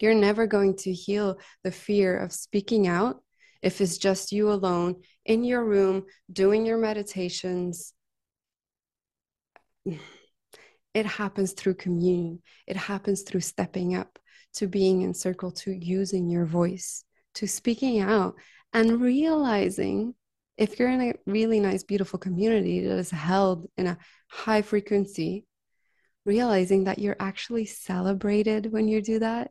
You're never going to heal the fear of speaking out if it's just you alone in your room doing your meditations. It happens through communion, it happens through stepping up to being in circle, to using your voice, to speaking out and realizing if you're in a really nice, beautiful community that is held in a high frequency, realizing that you're actually celebrated when you do that.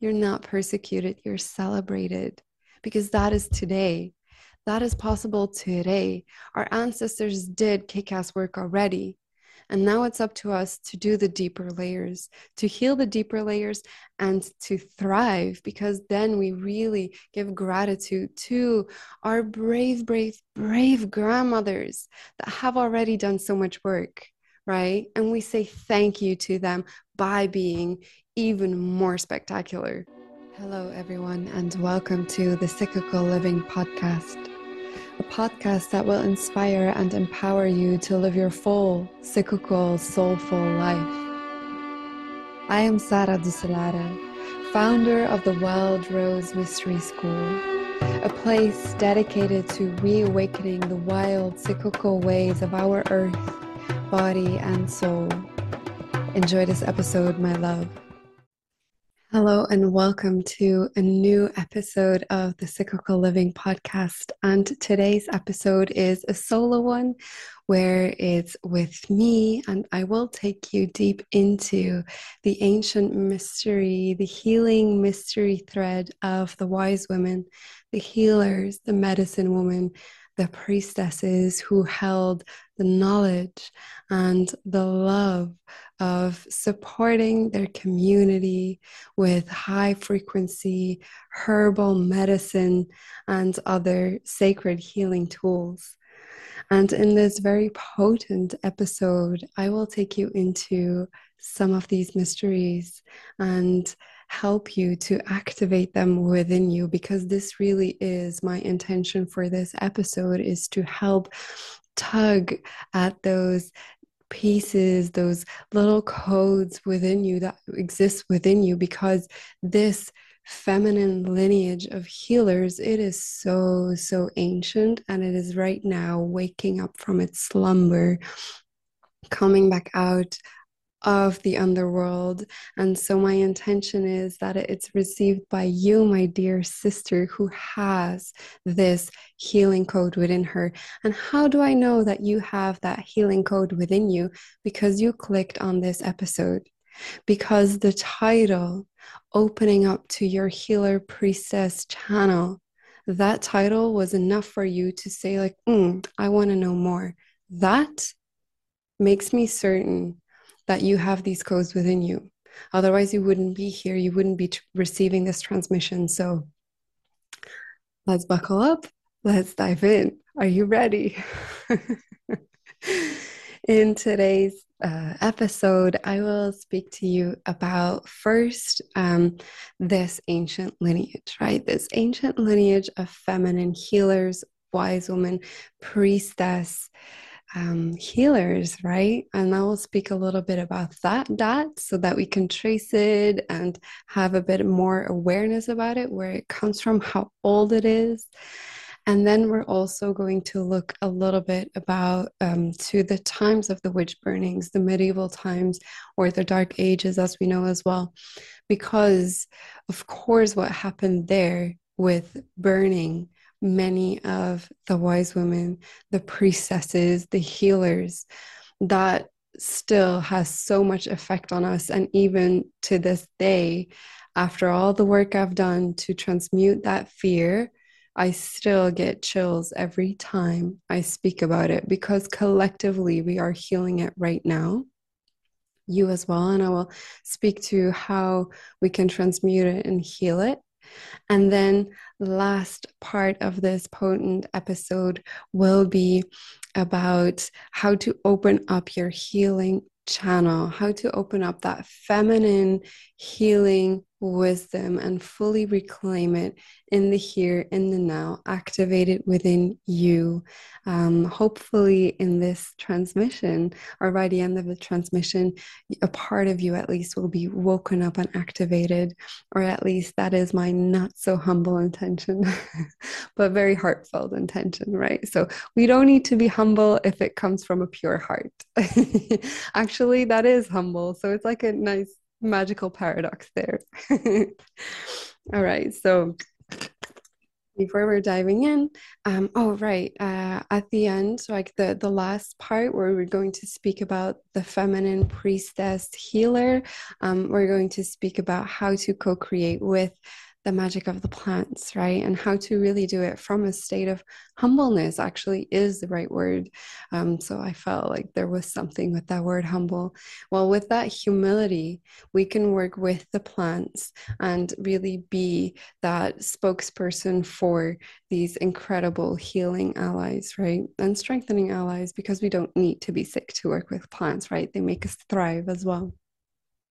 You're not persecuted, you're celebrated because that is today. That is possible today. Our ancestors did kick ass work already. And now it's up to us to do the deeper layers, to heal the deeper layers and to thrive, because then we really give gratitude to our brave, brave, brave grandmothers that have already done so much work, right? And we say thank you to them by being even more spectacular. Hello, everyone, and welcome to the Cyclical Living Podcast a podcast that will inspire and empower you to live your full, cyclical, soulful life. I am Sarah Dusalara, founder of the Wild Rose Mystery School, a place dedicated to reawakening the wild, cyclical ways of our earth, body, and soul. Enjoy this episode, my love. Hello, and welcome to a new episode of the Cyclical Living Podcast. And today's episode is a solo one where it's with me, and I will take you deep into the ancient mystery, the healing mystery thread of the wise women, the healers, the medicine woman, the priestesses who held the knowledge and the love of supporting their community with high frequency herbal medicine and other sacred healing tools. And in this very potent episode, I will take you into some of these mysteries and help you to activate them within you because this really is my intention for this episode is to help tug at those pieces those little codes within you that exist within you because this feminine lineage of healers it is so so ancient and it is right now waking up from its slumber coming back out of the underworld. And so, my intention is that it's received by you, my dear sister, who has this healing code within her. And how do I know that you have that healing code within you? Because you clicked on this episode. Because the title, Opening Up to Your Healer Priestess channel, that title was enough for you to say, like, mm, I want to know more. That makes me certain that you have these codes within you. Otherwise, you wouldn't be here. You wouldn't be t- receiving this transmission. So let's buckle up. Let's dive in. Are you ready? in today's uh, episode, I will speak to you about first um, this ancient lineage, right? This ancient lineage of feminine healers, wise woman, priestess, um, healers, right? And I will speak a little bit about that, that so that we can trace it and have a bit more awareness about it, where it comes from, how old it is. And then we're also going to look a little bit about um, to the times of the witch burnings, the medieval times or the dark ages, as we know as well, because of course, what happened there with burning many of the wise women, the priestesses, the healers, that still has so much effect on us. And even to this day, after all the work I've done to transmute that fear, I still get chills every time I speak about it because collectively we are healing it right now. You as well. And I will speak to how we can transmute it and heal it. And then last part of this potent episode will be about how to open up your healing channel, how to open up that feminine healing wisdom and fully reclaim it in the here, in the now, activate it within you. Um, hopefully, in this transmission, or by the end of the transmission, a part of you at least will be woken up and activated, or at least that is my not so humble intention, but very heartfelt intention, right? So, we don't need to be humble if it comes from a pure heart. Actually, that is humble. So, it's like a nice magical paradox there. All right, so before we're diving in, um, oh right, uh, at the end, like the the last part where we're going to speak about the feminine priestess healer, um, we're going to speak about how to co-create with the magic of the plants, right? And how to really do it from a state of humbleness actually is the right word. Um, so I felt like there was something with that word humble. Well, with that humility, we can work with the plants and really be that spokesperson for these incredible healing allies, right? And strengthening allies because we don't need to be sick to work with plants, right? They make us thrive as well.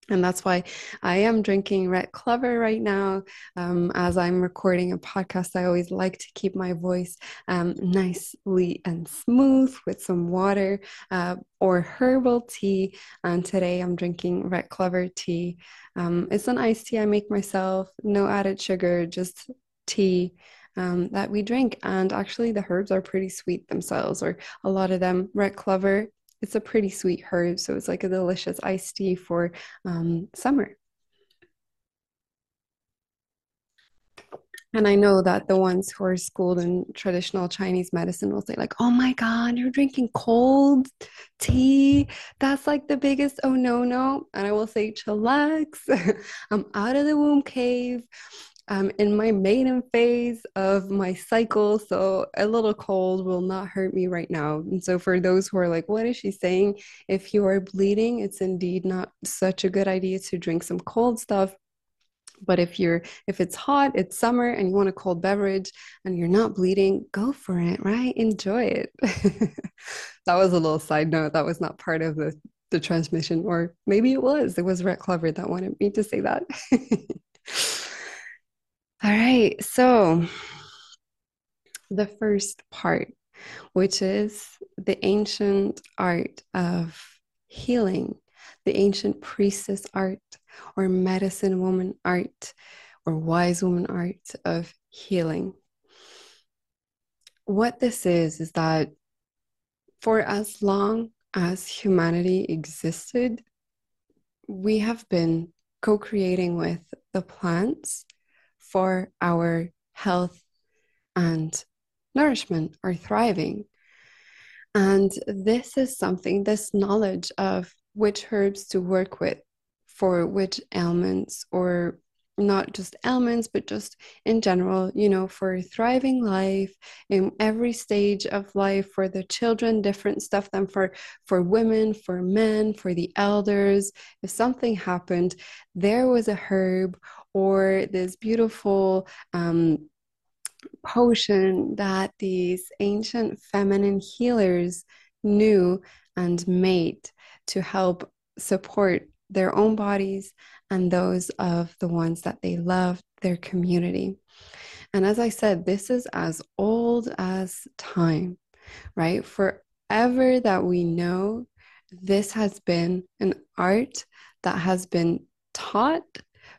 And that's why I am drinking red clover right now. Um, as I'm recording a podcast, I always like to keep my voice um, nicely and smooth with some water uh, or herbal tea. And today I'm drinking red clover tea. Um, it's an iced tea I make myself, no added sugar, just tea. Um, that we drink. And actually, the herbs are pretty sweet themselves, or a lot of them. Red clover it's a pretty sweet herb. So it's like a delicious iced tea for um, summer. And I know that the ones who are schooled in traditional Chinese medicine will say, like, oh my God, you're drinking cold tea. That's like the biggest oh no, no. And I will say, chillax. I'm out of the womb cave. I'm in my maiden phase of my cycle, so a little cold will not hurt me right now. And so, for those who are like, what is she saying? If you are bleeding, it's indeed not such a good idea to drink some cold stuff. But if you're if it's hot, it's summer, and you want a cold beverage and you're not bleeding, go for it, right? Enjoy it. that was a little side note. That was not part of the the transmission, or maybe it was. It was Red Clover that wanted me to say that. All right. So, the first part, which is the ancient art of healing, the ancient priestess art, or medicine woman art, or wise woman art of healing. What this is, is that for as long as humanity existed, we have been co creating with the plants for our health and nourishment or thriving. And this is something, this knowledge of which herbs to work with for which ailments, or not just ailments, but just in general, you know, for thriving life in every stage of life, for the children, different stuff than for for women, for men, for the elders. If something happened, there was a herb or this beautiful um, potion that these ancient feminine healers knew and made to help support their own bodies and those of the ones that they loved, their community. And as I said, this is as old as time, right? Forever that we know, this has been an art that has been taught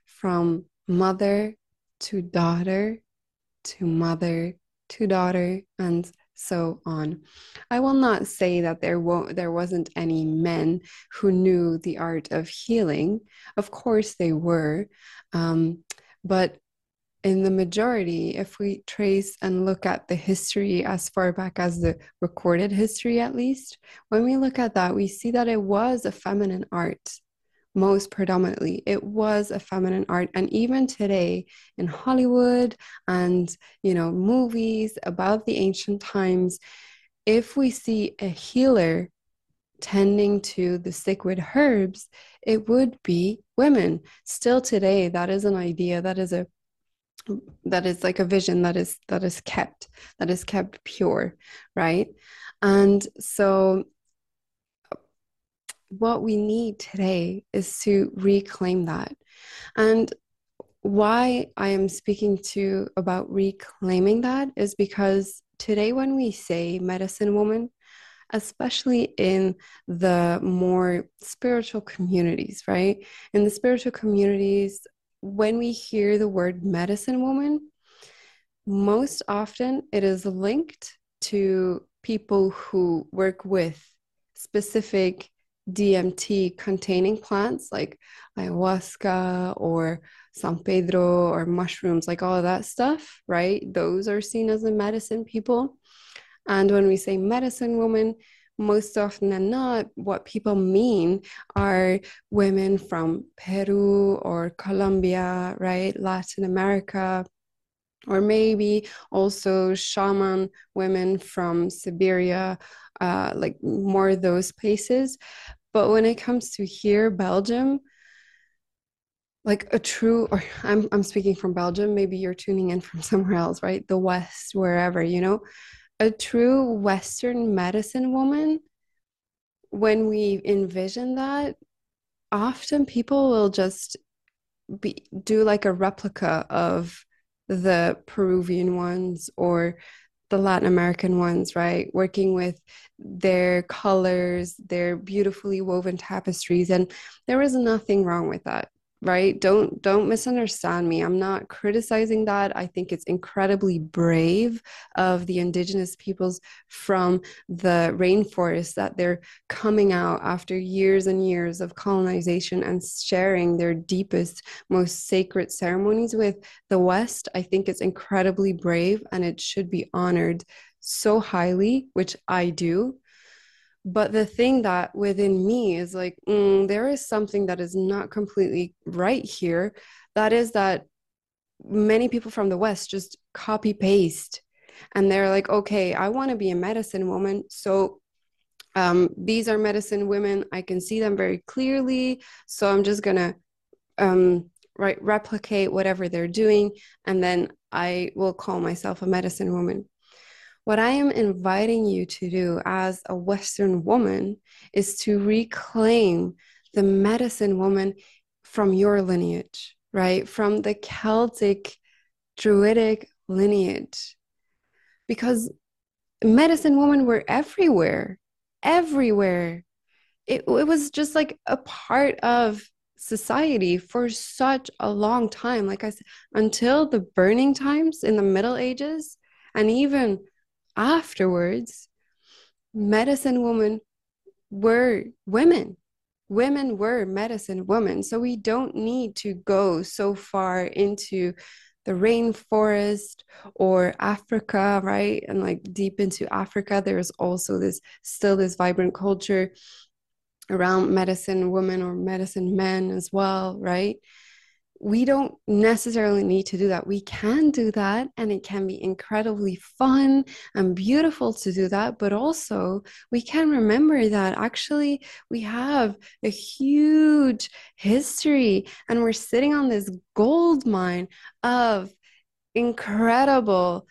from mother to daughter to mother to daughter and so on. I will not say that there won't there wasn't any men who knew the art of healing. Of course they were, um, but in the majority, if we trace and look at the history as far back as the recorded history, at least, when we look at that, we see that it was a feminine art most predominantly it was a feminine art. And even today in hollywood and you know movies about the ancient times if we see a healer tending to the sacred herbs it would be women. Still today that is an idea that is a that is like a vision that is that is kept that is kept pure right? And so what we need today is to reclaim that And why I am speaking to about reclaiming that is because today, when we say medicine woman, especially in the more spiritual communities, right? In the spiritual communities, when we hear the word medicine woman, most often it is linked to people who work with specific DMT containing plants like ayahuasca or San Pedro or mushrooms, like all of that stuff, right? Those are seen as the medicine people. And when we say medicine woman, most often than not, what people mean are women from Peru or Colombia, right? Latin America, or maybe also shaman women from Siberia, uh, like more those places. But when it comes to here, Belgium, like a true or I'm I'm speaking from Belgium, maybe you're tuning in from somewhere else, right? The West, wherever, you know. A true Western medicine woman, when we envision that, often people will just be do like a replica of the Peruvian ones or the Latin American ones, right? Working with their colors, their beautifully woven tapestries. And there is nothing wrong with that right? Don't don't misunderstand me. I'm not criticizing that. I think it's incredibly brave of the indigenous peoples from the rainforest that they're coming out after years and years of colonization and sharing their deepest most sacred ceremonies with the west. I think it's incredibly brave and it should be honored so highly which i do but the thing that within me is like mm, there is something that is not completely right here. That is that many people from the west just copy paste and they're like okay i want to be a medicine woman. So um, these are medicine women. I can see them very clearly. So i'm just gonna um, right replicate whatever they're doing and then i will call myself a medicine woman what I am inviting you to do as a Western woman is to reclaim the medicine woman from your lineage, right? From the Celtic, Druidic lineage. Because medicine women were everywhere, everywhere. It, it was just like a part of society for such a long time. Like I said, until the burning times in the Middle Ages, and even afterwards, medicine women were women. Women were medicine women. So we don't need to go so far into the rainforest or Africa, right? And like deep into Africa, there's also this still this vibrant culture around medicine women or medicine men as well, right? We don't necessarily need to do that. We can do that, and it can be incredibly fun and beautiful to do that. But also, we can remember that actually we have a huge history, and we're sitting on this gold mine of incredible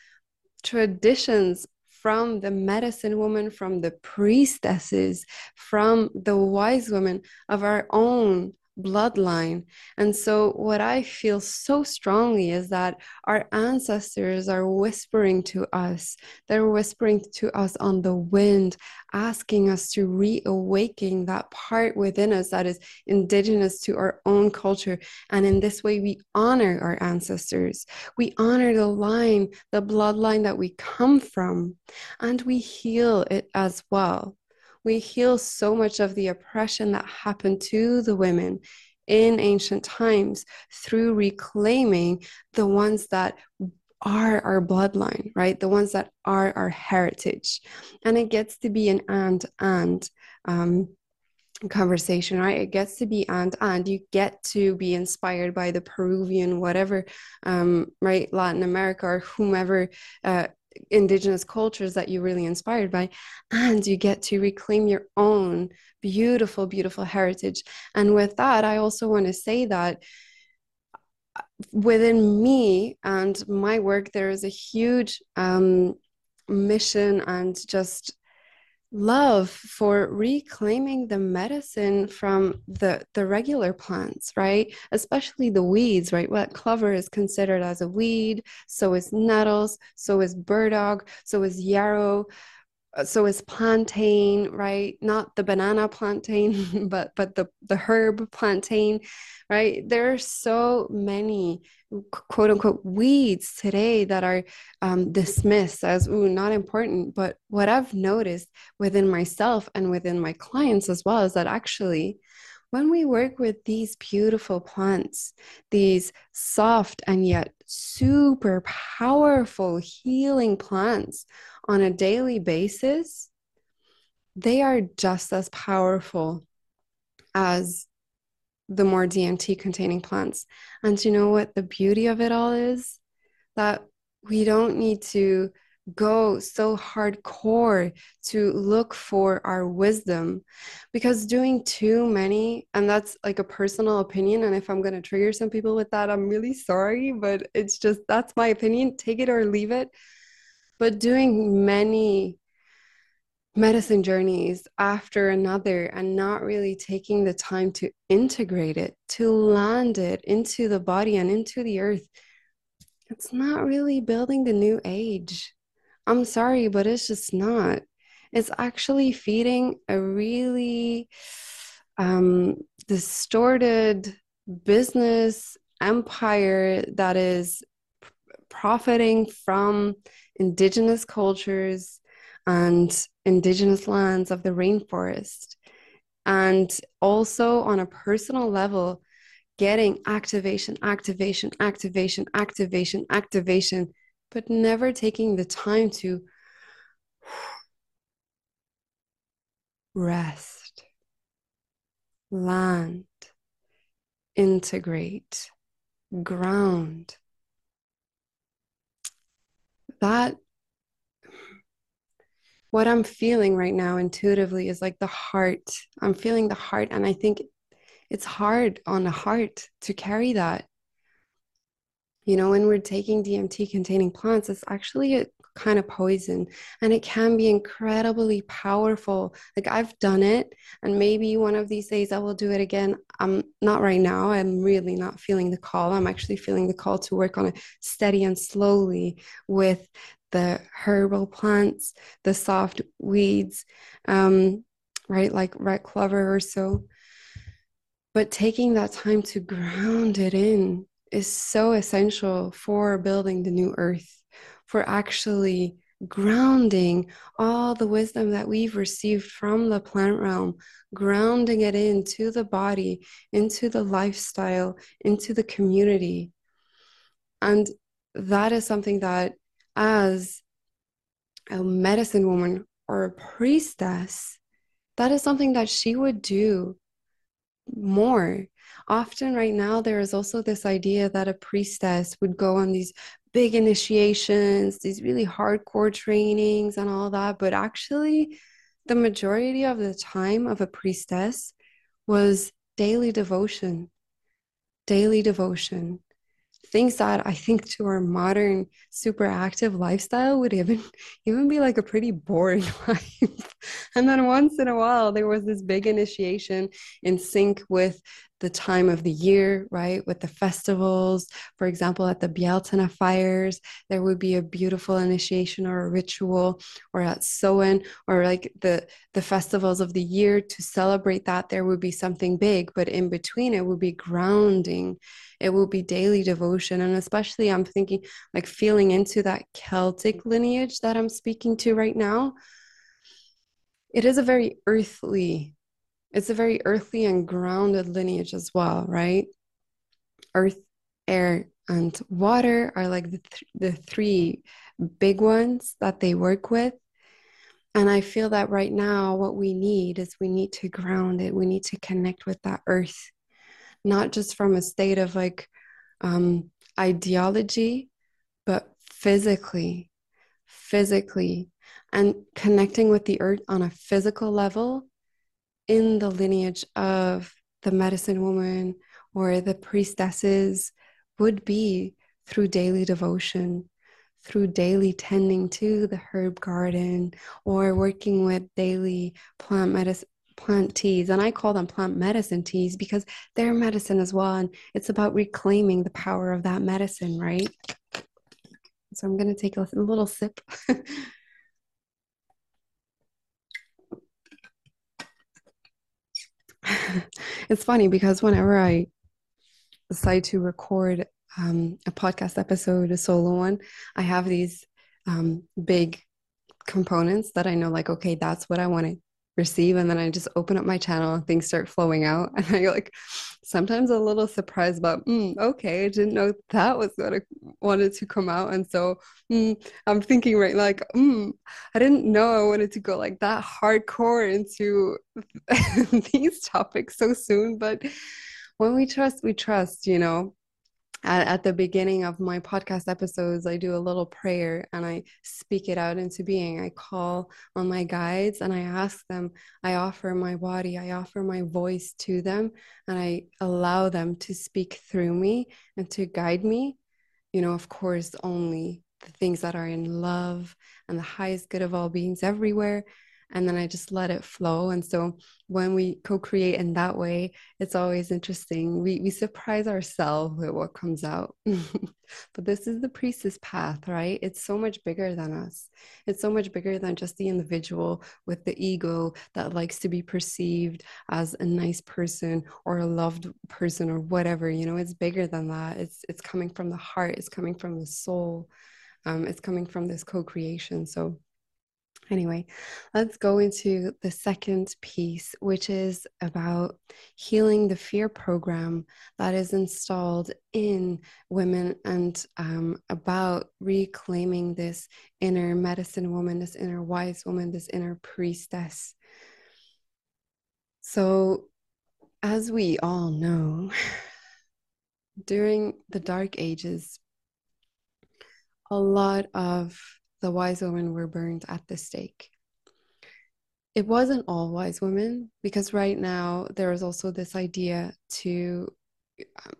traditions from the medicine woman, from the priestesses, from the wise women of our own bloodline. And so, what I feel so strongly is that our ancestors are whispering to us. They're whispering to us on the wind, asking us to reawaken that part within us that is indigenous to our own culture. And in this way, we honor our ancestors. We honor the line, the bloodline that we come from, and we heal it as well we heal so much of the oppression that happened to the women in ancient times through reclaiming the ones that are our bloodline, right? The ones that are our heritage. And it gets to be an and and um, conversation, right? It gets to be and and you get to be inspired by the Peruvian, whatever, um, right? Latin America or whomever uh, indigenous cultures that you're really inspired by and you get to reclaim your own beautiful beautiful heritage. And with that i also want to say that within me and my work there is a huge um, mission and just love for reclaiming the medicine from the the regular plants right? Especially the weeds right? What clover is considered as a weed so is nettles so is burdock so is yarrow so is plantain right? Not the banana plantain but but the the herb plantain right? There are so many quote unquote weeds today that are um, dismissed as ooh not important. But what i've noticed within myself and within my clients as well is that actually when we work with these beautiful plants, these soft and yet super powerful healing plants on a daily basis, they are just as powerful as the more DMT containing plants. And you know what the beauty of it all is? That we don't need to go so hardcore to look for our wisdom because doing too many and that's like a personal opinion and if i'm going to trigger some people with that i'm really sorry but it's just that's my opinion take it or leave it but doing many medicine journeys after another and not really taking the time to integrate it, to land it into the body and into the earth, it's not really building the new age. I'm sorry, but it's just not. It's actually feeding a really um, distorted business empire that is profiting from indigenous cultures and indigenous lands of the rainforest. And also on a personal level, getting activation, activation, activation, activation, activation, but never taking the time to rest, land, integrate, ground. That what I'm feeling right now intuitively is like the heart. I'm feeling the heart. And I think it's hard on the heart to carry that. You know, when we're taking DMT containing plants, it's actually a kind of poison and it can be incredibly powerful. Like I've done it, and maybe one of these days I will do it again. I'm not right now. I'm really not feeling the call. I'm actually feeling the call to work on it steady and slowly with the herbal plants, the soft weeds, um, right, like red clover or so. But taking that time to ground it in is so essential for building the new earth, for actually grounding all the wisdom that we've received from the plant realm, grounding it into the body, into the lifestyle, into the community. And that is something that as a medicine woman or a priestess, that is something that she would do more. Often, right now, there is also this idea that a priestess would go on these big initiations, these really hardcore trainings, and all that. But actually, the majority of the time of a priestess was daily devotion, daily devotion things that I think to our modern super active lifestyle would even even be like a pretty boring life. and then once in a while there was this big initiation in sync with the time of the year, right? With the festivals. For example, at the Bealtaine fires, there would be a beautiful initiation or a ritual, or at Samhain, or like the the festivals of the year to celebrate that, there would be something big. But in between, it would be grounding it will be daily devotion and especially i'm thinking like feeling into that celtic lineage that i'm speaking to right now it is a very earthly it's a very earthly and grounded lineage as well right earth air and water are like the, th- the three big ones that they work with and I feel that right now, what we need is we need to ground it. We need to connect with that earth not just from a state of like um, ideology, but physically, physically, and connecting with the earth on a physical level in the lineage of the medicine woman or the priestesses would be through daily devotion, through daily tending to the herb garden or working with daily plant medicine plant teas. And i call them plant medicine teas because they're medicine as well. And it's about reclaiming the power of that medicine right? So i'm going to take a little sip it's funny because whenever i decide to record um, a podcast episode, a solo one, I have these um, big components that I know, like, okay, that's what I want to receive. And then I just open up my channel and things start flowing out. And I like sometimes a little surprised about, mm, okay, I didn't know that was what I wanted to come out. And so mm, I'm thinking right, like, mm, I didn't know I wanted to go like that hardcore into these topics so soon. But when we trust, we trust, you know at, at, the beginning of my podcast episodes, I do a little prayer and I speak it out into being. I call on my guides and I ask them, I offer my body, I offer my voice to them, and I allow them to speak through me and to guide me. You know, of course, only the things that are in love and the highest good of all beings everywhere and then I just let it flow. And so when we co-create in that way, it's always interesting. We we surprise ourselves with what comes out. but this is the priestess path, right? It's so much bigger than us. It's so much bigger than just the individual with the ego that likes to be perceived as a nice person or a loved person or whatever. You know, it's bigger than that. It's it's coming from the heart. It's coming from the soul. Um, it's coming from this co-creation. So Anyway, let's go into the second piece, which is about healing the fear program that is installed in women and um, about reclaiming this inner medicine woman, this inner wise woman, this inner priestess. So, as we all know, during the Dark Ages, a lot of the wise women were burned at the stake. It wasn't all wise women because right now there is also this idea to,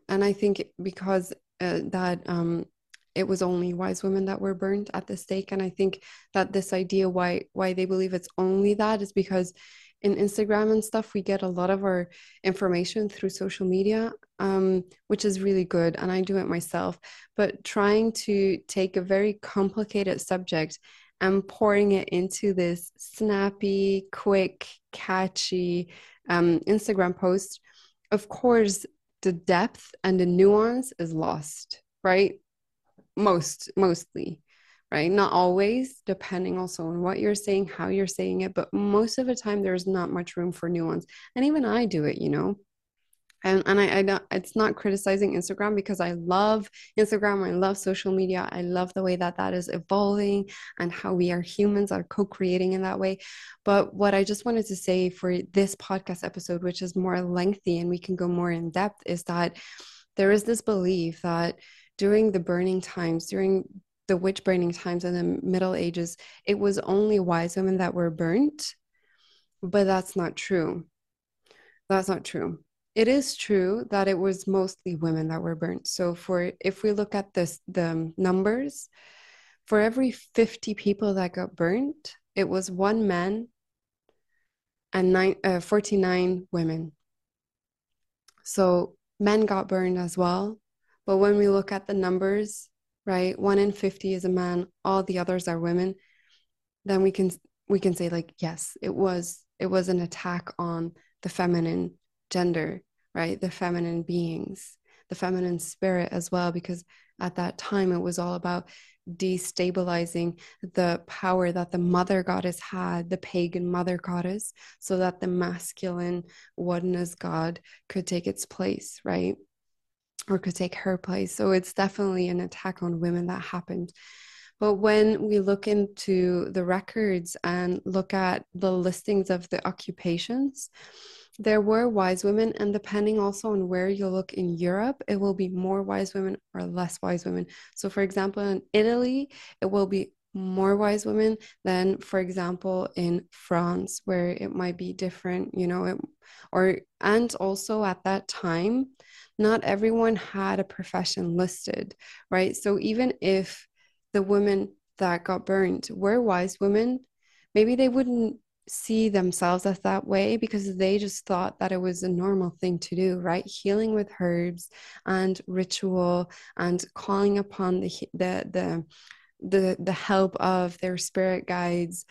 and I think because uh, that um, it was only wise women that were burned at the stake, and I think that this idea why why they believe it's only that is because in Instagram and stuff, we get a lot of our information through social media, um, which is really good. And I do it myself. But trying to take a very complicated subject and pouring it into this snappy, quick, catchy um, Instagram post, of course, the depth and the nuance is lost, right? Most, mostly right? Not always, depending also on what you're saying, how you're saying it, but most of the time there's not much room for nuance. And even I do it, you know. And, and I, I don't, it's not criticizing Instagram because I love Instagram. I love social media. I love the way that that is evolving and how we are humans are co-creating in that way. But what I just wanted to say for this podcast episode, which is more lengthy and we can go more in depth, is that there is this belief that during the burning times, during the witch burning times in the Middle Ages, it was only wise women that were burnt, but that's not true. That's not true. It is true that it was mostly women that were burnt. So for if we look at this the numbers, for every 50 people that got burnt, it was one man and nine, uh, 49 women. So men got burned as well. But when we look at the numbers, right? One in 50 is a man all the others are women. Then we can we can say like yes it was it was an attack on the feminine gender right? The feminine beings the feminine spirit as well because at that time it was all about destabilizing the power that the mother goddess had the pagan mother goddess so that the masculine oneness god could take its place right or could take her place. So it's definitely an attack on women that happened. But when we look into the records and look at the listings of the occupations, there were wise women, and depending also on where you look in Europe, it will be more wise women or less wise women. So, for example, in Italy, it will be more wise women than, for example, in France, where it might be different, you know, it, or and also at that time, not everyone had a profession listed, right? So even if the women that got burned were wise women. Maybe they wouldn't see themselves as that way because they just thought that it was a normal thing to do, right? Healing with herbs and ritual and calling upon the the the the, the help of their spirit guides.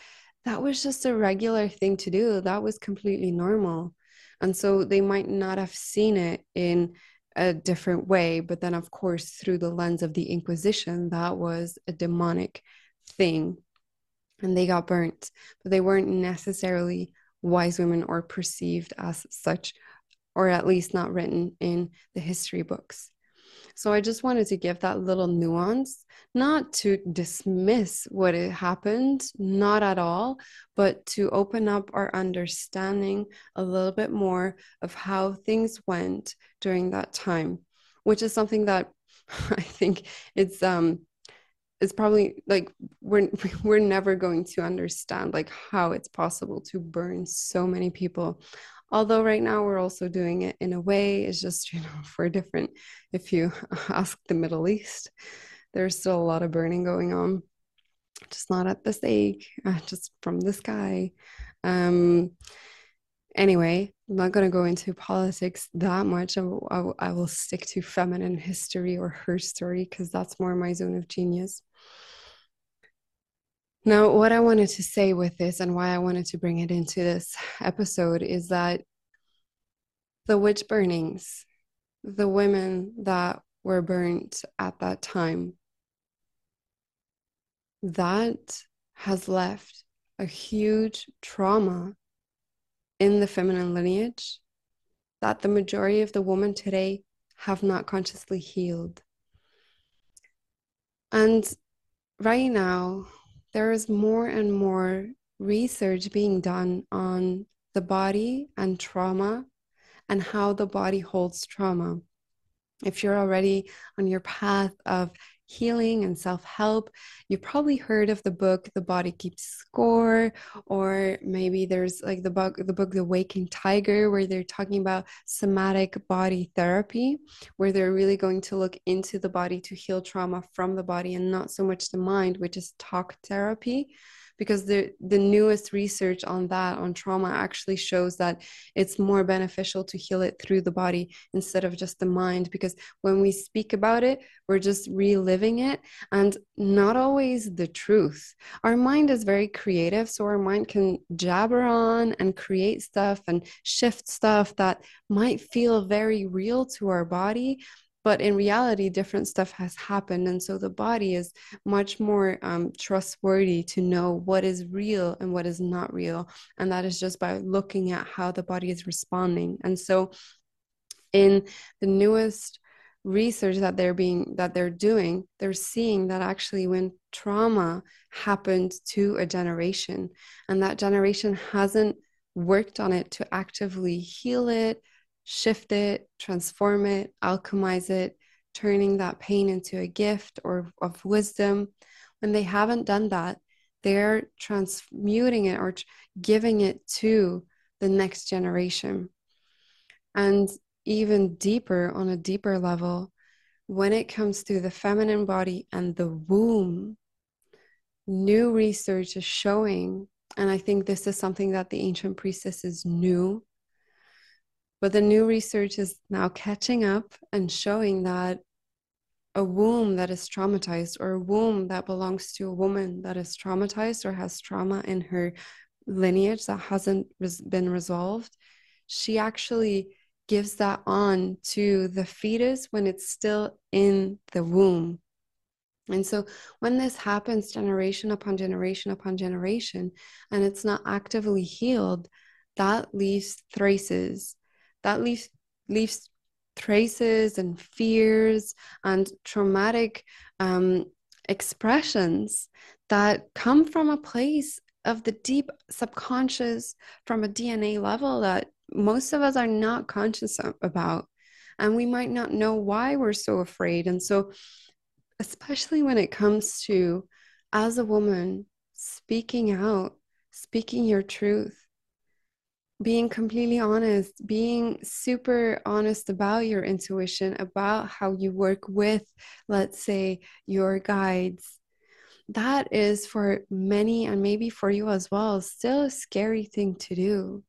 That was just a regular thing to do. That was completely normal. And so they might not have seen it in a different way. But then, of course, through the lens of the Inquisition, that was a demonic thing. And they got burnt, but they weren't necessarily wise women or perceived as such, or at least not written in the history books. So I just wanted to give that little nuance, not to dismiss what it happened, not at all, but to open up our understanding a little bit more of how things went during that time, which is something that I think it's um it's probably like we're we're never going to understand like how it's possible to burn so many people although right now we're also doing it in a way it's just you know for different if you ask the middle east there's still a lot of burning going on. Just not at the stake uh, just from the sky. Um anyway i'm not going to go into politics that much. I, I, I will stick to feminine history or her story because that's more my zone of genius now, what I wanted to say with this and why I wanted to bring it into this episode is that the witch burnings, the women that were burnt at that time, that has left a huge trauma in the feminine lineage that the majority of the women today have not consciously healed. And right now, there is more and more research being done on the body and trauma and how the body holds trauma. If you're already on your path of healing and self-help. You probably heard of the book the body keeps score or maybe there's like the book the book the waking tiger where they're talking about somatic body therapy where they're really going to look into the body to heal trauma from the body and not so much the mind which is talk therapy because the the newest research on that on trauma actually shows that it's more beneficial to heal it through the body instead of just the mind because when we speak about it we're just reliving it and not always the truth. Our mind is very creative so our mind can jabber on and create stuff and shift stuff that might feel very real to our body but in reality different stuff has happened and so the body is much more um, trustworthy to know what is real and what is not real and that is just by looking at how the body is responding. And so in the newest research that they're being that they're doing they're seeing that actually when trauma happened to a generation and that generation hasn't worked on it to actively heal it shift it, transform it, alchemize it, turning that pain into a gift or of wisdom. When they haven't done that, they're transmuting it or giving it to the next generation. And even deeper, on a deeper level, when it comes to the feminine body and the womb, new research is showing, and I think this is something that the ancient priestesses knew but the new research is now catching up and showing that a womb that is traumatized or a womb that belongs to a woman that is traumatized or has trauma in her lineage that hasn't res- been resolved, she actually gives that on to the fetus when it's still in the womb. And so when this happens generation upon generation upon generation, and it's not actively healed, that leaves traces that leaves leaves traces and fears and traumatic um, expressions that come from a place of the deep subconscious from a DNA level that most of us are not conscious about. And we might not know why we're so afraid. And so, especially when it comes to, as a woman, speaking out, speaking your truth, being completely honest, being super honest about your intuition, about how you work with, let's say, your guides, that is for many and maybe for you as well still a scary thing to do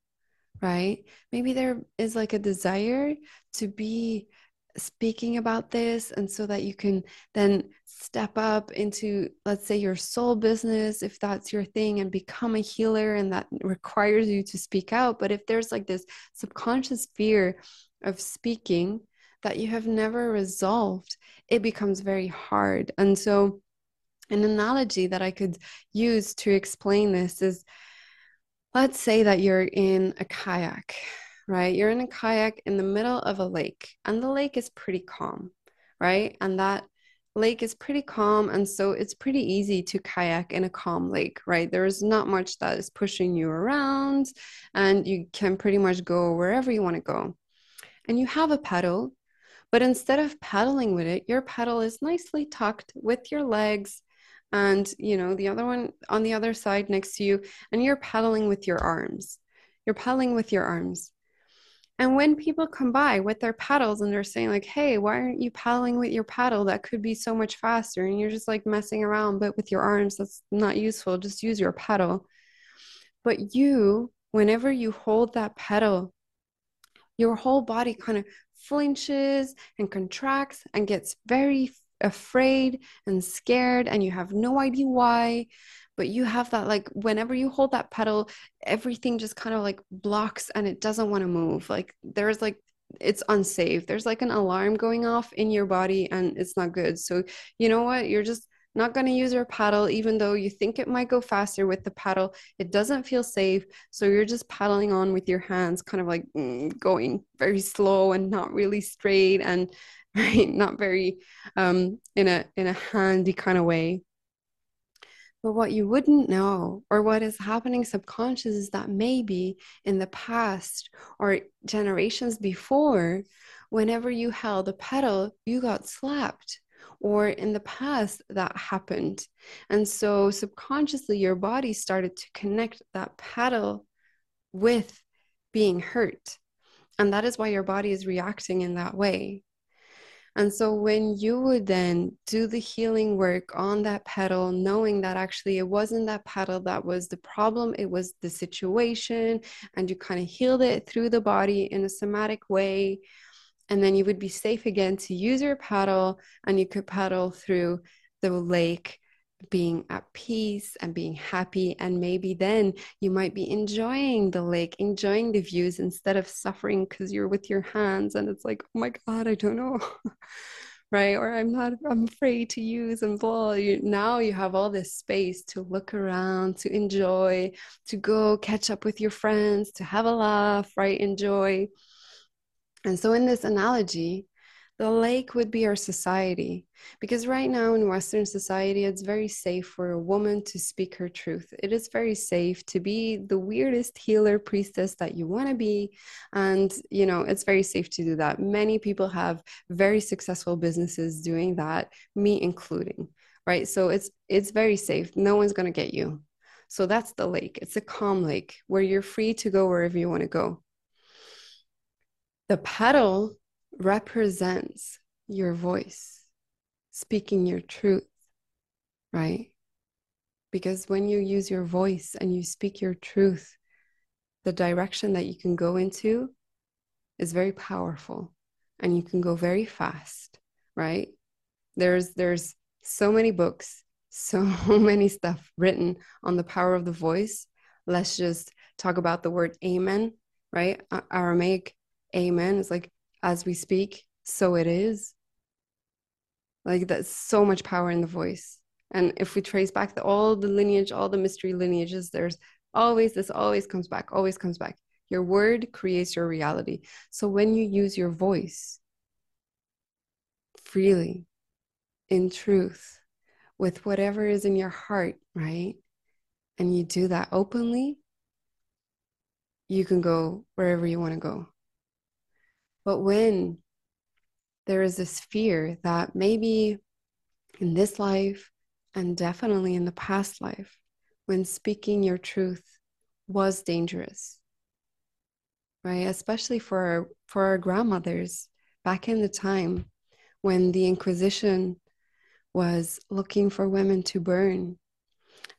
right? Maybe there is like a desire to be speaking about this and so that you can then step up into let's say your soul business if that's your thing and become a healer and that requires you to speak out. But if there's like this subconscious fear of speaking that you have never resolved it becomes very hard. And so an analogy that i could use to explain this is let's say that you're in a kayak right? You're in a kayak in the middle of a lake, and the lake is pretty calm, right? And that lake is pretty calm. And so it's pretty easy to kayak in a calm lake, right? There's not much that is pushing you around, and you can pretty much go wherever you want to go. And you have a paddle, but instead of paddling with it, your paddle is nicely tucked with your legs and you know the other one on the other side next to you and you're paddling with your arms you're paddling with your arms and when people come by with their paddles and they're saying, like, hey, why aren't you paddling with your paddle? That could be so much faster. And you're just like messing around, but with your arms, that's not useful. Just use your paddle. But you, whenever you hold that pedal, your whole body kind of flinches and contracts and gets very afraid and scared, and you have no idea why but you have that like whenever you hold that pedal everything just kind of like blocks and it doesn't want to move. Like there's like it's unsafe. There's like an alarm going off in your body and it's not good. So you know what? You're just not going to use your paddle even though you think it might go faster with the paddle. It doesn't feel safe. So you're just paddling on with your hands kind of like mm, going very slow and not really straight and right not very um in a in a handy kind of way but what you wouldn't know, or what is happening subconscious, is that maybe in the past or generations before, whenever you held a pedal, you got slapped, or in the past that happened. And so subconsciously, your body started to connect that pedal with being hurt. And that is why your body is reacting in that way. And so when you would then do the healing work on that pedal, knowing that actually it wasn't that pedal that was the problem, it was the situation, and you kind of healed it through the body in a somatic way. And then you would be safe again to use your paddle and you could paddle through the lake being at peace and being happy. And maybe then you might be enjoying the lake, enjoying the views instead of suffering because you're with your hands and it's like, oh my God, I don't know. right or i'm not i'm afraid to use and blah you, now you have all this space to look around to enjoy to go catch up with your friends to have a laugh right enjoy and so in this analogy the lake would be our society. Because right now in western society it's very safe for a woman to speak her truth. It is very safe to be the weirdest healer priestess that you want to be. And you know it's very safe to do that. Many people have very successful businesses doing that me including right? So it's it's very safe. No one's going to get you. So that's the lake. It's a calm lake where you're free to go wherever you want to go. The pedal represents your voice, speaking your truth, right? Because when you use your voice and you speak your truth, the direction that you can go into is very powerful and you can go very fast, right? There's there's so many books, so many stuff written on the power of the voice. Let's just talk about the word amen, right? Aramaic amen is like as we speak, so it is. Like that's so much power in the voice. And if we trace back the, all the lineage, all the mystery lineages, there's always this always comes back, always comes back. Your word creates your reality. So when you use your voice freely, in truth, with whatever is in your heart, right? And you do that openly, you can go wherever you want to go. But when there is this fear that maybe in this life and definitely in the past life, when speaking your truth was dangerous, right? Especially for our, for our grandmothers back in the time when the Inquisition was looking for women to burn.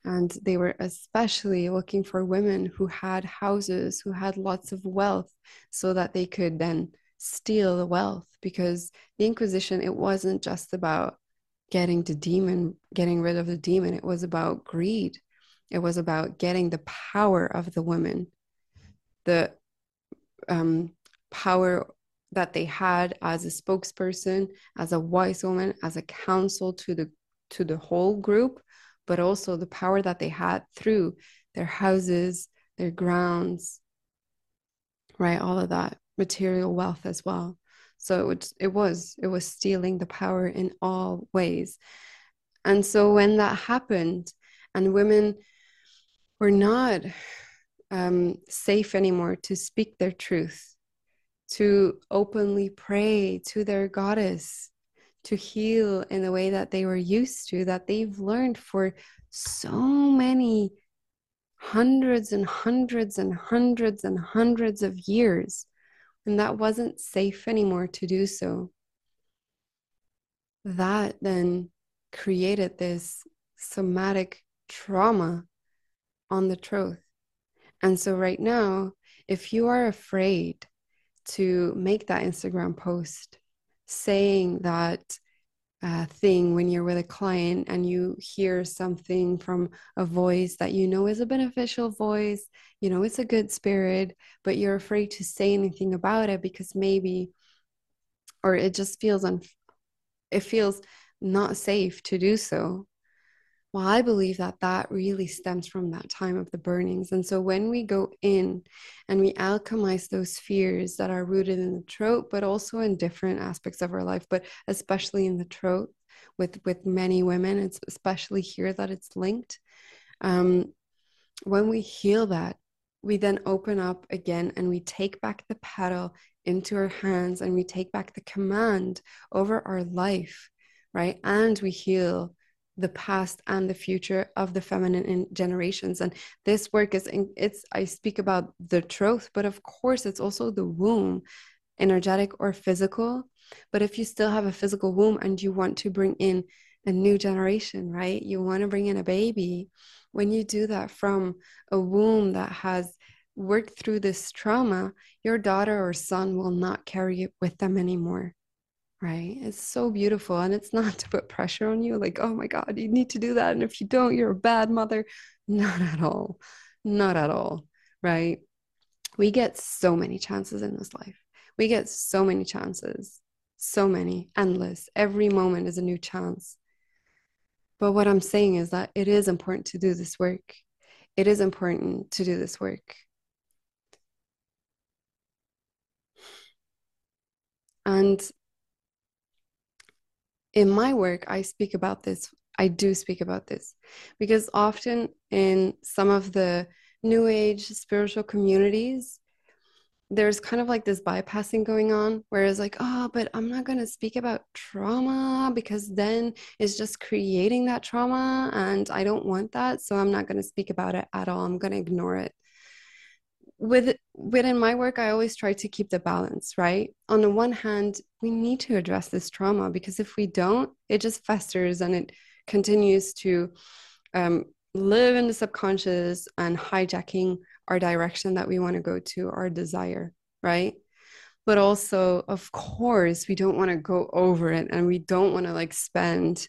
And they were especially looking for women who had houses, who had lots of wealth, so that they could then steal the wealth. Because the Inquisition, it wasn't just about getting the demon, getting rid of the demon, it was about greed. It was about getting the power of the women, the um, power that they had as a spokesperson, as a wise woman, as a counsel to the to the whole group, but also the power that they had through their houses, their grounds, right? All of that material wealth as well. So it, it was it was stealing the power in all ways. And so when that happened, and women were not um, safe anymore to speak their truth to openly pray to their goddess, to heal in the way that they were used to, that they've learned for so many hundreds and hundreds and hundreds and hundreds of years. And that wasn't safe anymore to do so. That then created this somatic trauma on the truth. And so, right now, if you are afraid to make that Instagram post saying that uh, thing when you're with a client and you hear something from a voice that you know is a beneficial voice, you know, it's a good spirit, but you're afraid to say anything about it because maybe, or it just feels un, it feels not safe to do so. Well, I believe that that really stems from that time of the burnings. And so when we go in and we alchemize those fears that are rooted in the throat, but also in different aspects of our life, but especially in the throat with, with many women, it's especially here that it's linked. Um, when we heal that, we then open up again and we take back the paddle into our hands and we take back the command over our life, right? And we heal the past and the future of the feminine generations. And this work is it's i speak about the truth but of course it's also the womb energetic or physical. But if you still have a physical womb and you want to bring in a new generation right? You want to bring in a baby. When you do that from a womb that has worked through this trauma your daughter or son will not carry it with them anymore right? It's so beautiful. And it's not to put pressure on you, like, oh my God, you need to do that. And if you don't, you're a bad mother. Not at all. Not at all, right? We get so many chances in this life. We get so many chances, so many, endless. Every moment is a new chance. But what I'm saying is that it is important to do this work. It is important to do this work. And in my work, I speak about this. I do speak about this because often in some of the new age spiritual communities, there's kind of like this bypassing going on, whereas, like, oh, but I'm not going to speak about trauma because then it's just creating that trauma and I don't want that. So I'm not going to speak about it at all. I'm going to ignore it with within my work i always try to keep the balance right? On the one hand we need to address this trauma because if we don't it just festers and it continues to um, live in the subconscious and hijacking our direction that we want to go to our desire right? But also of course we don't want to go over it and we don't want to like spend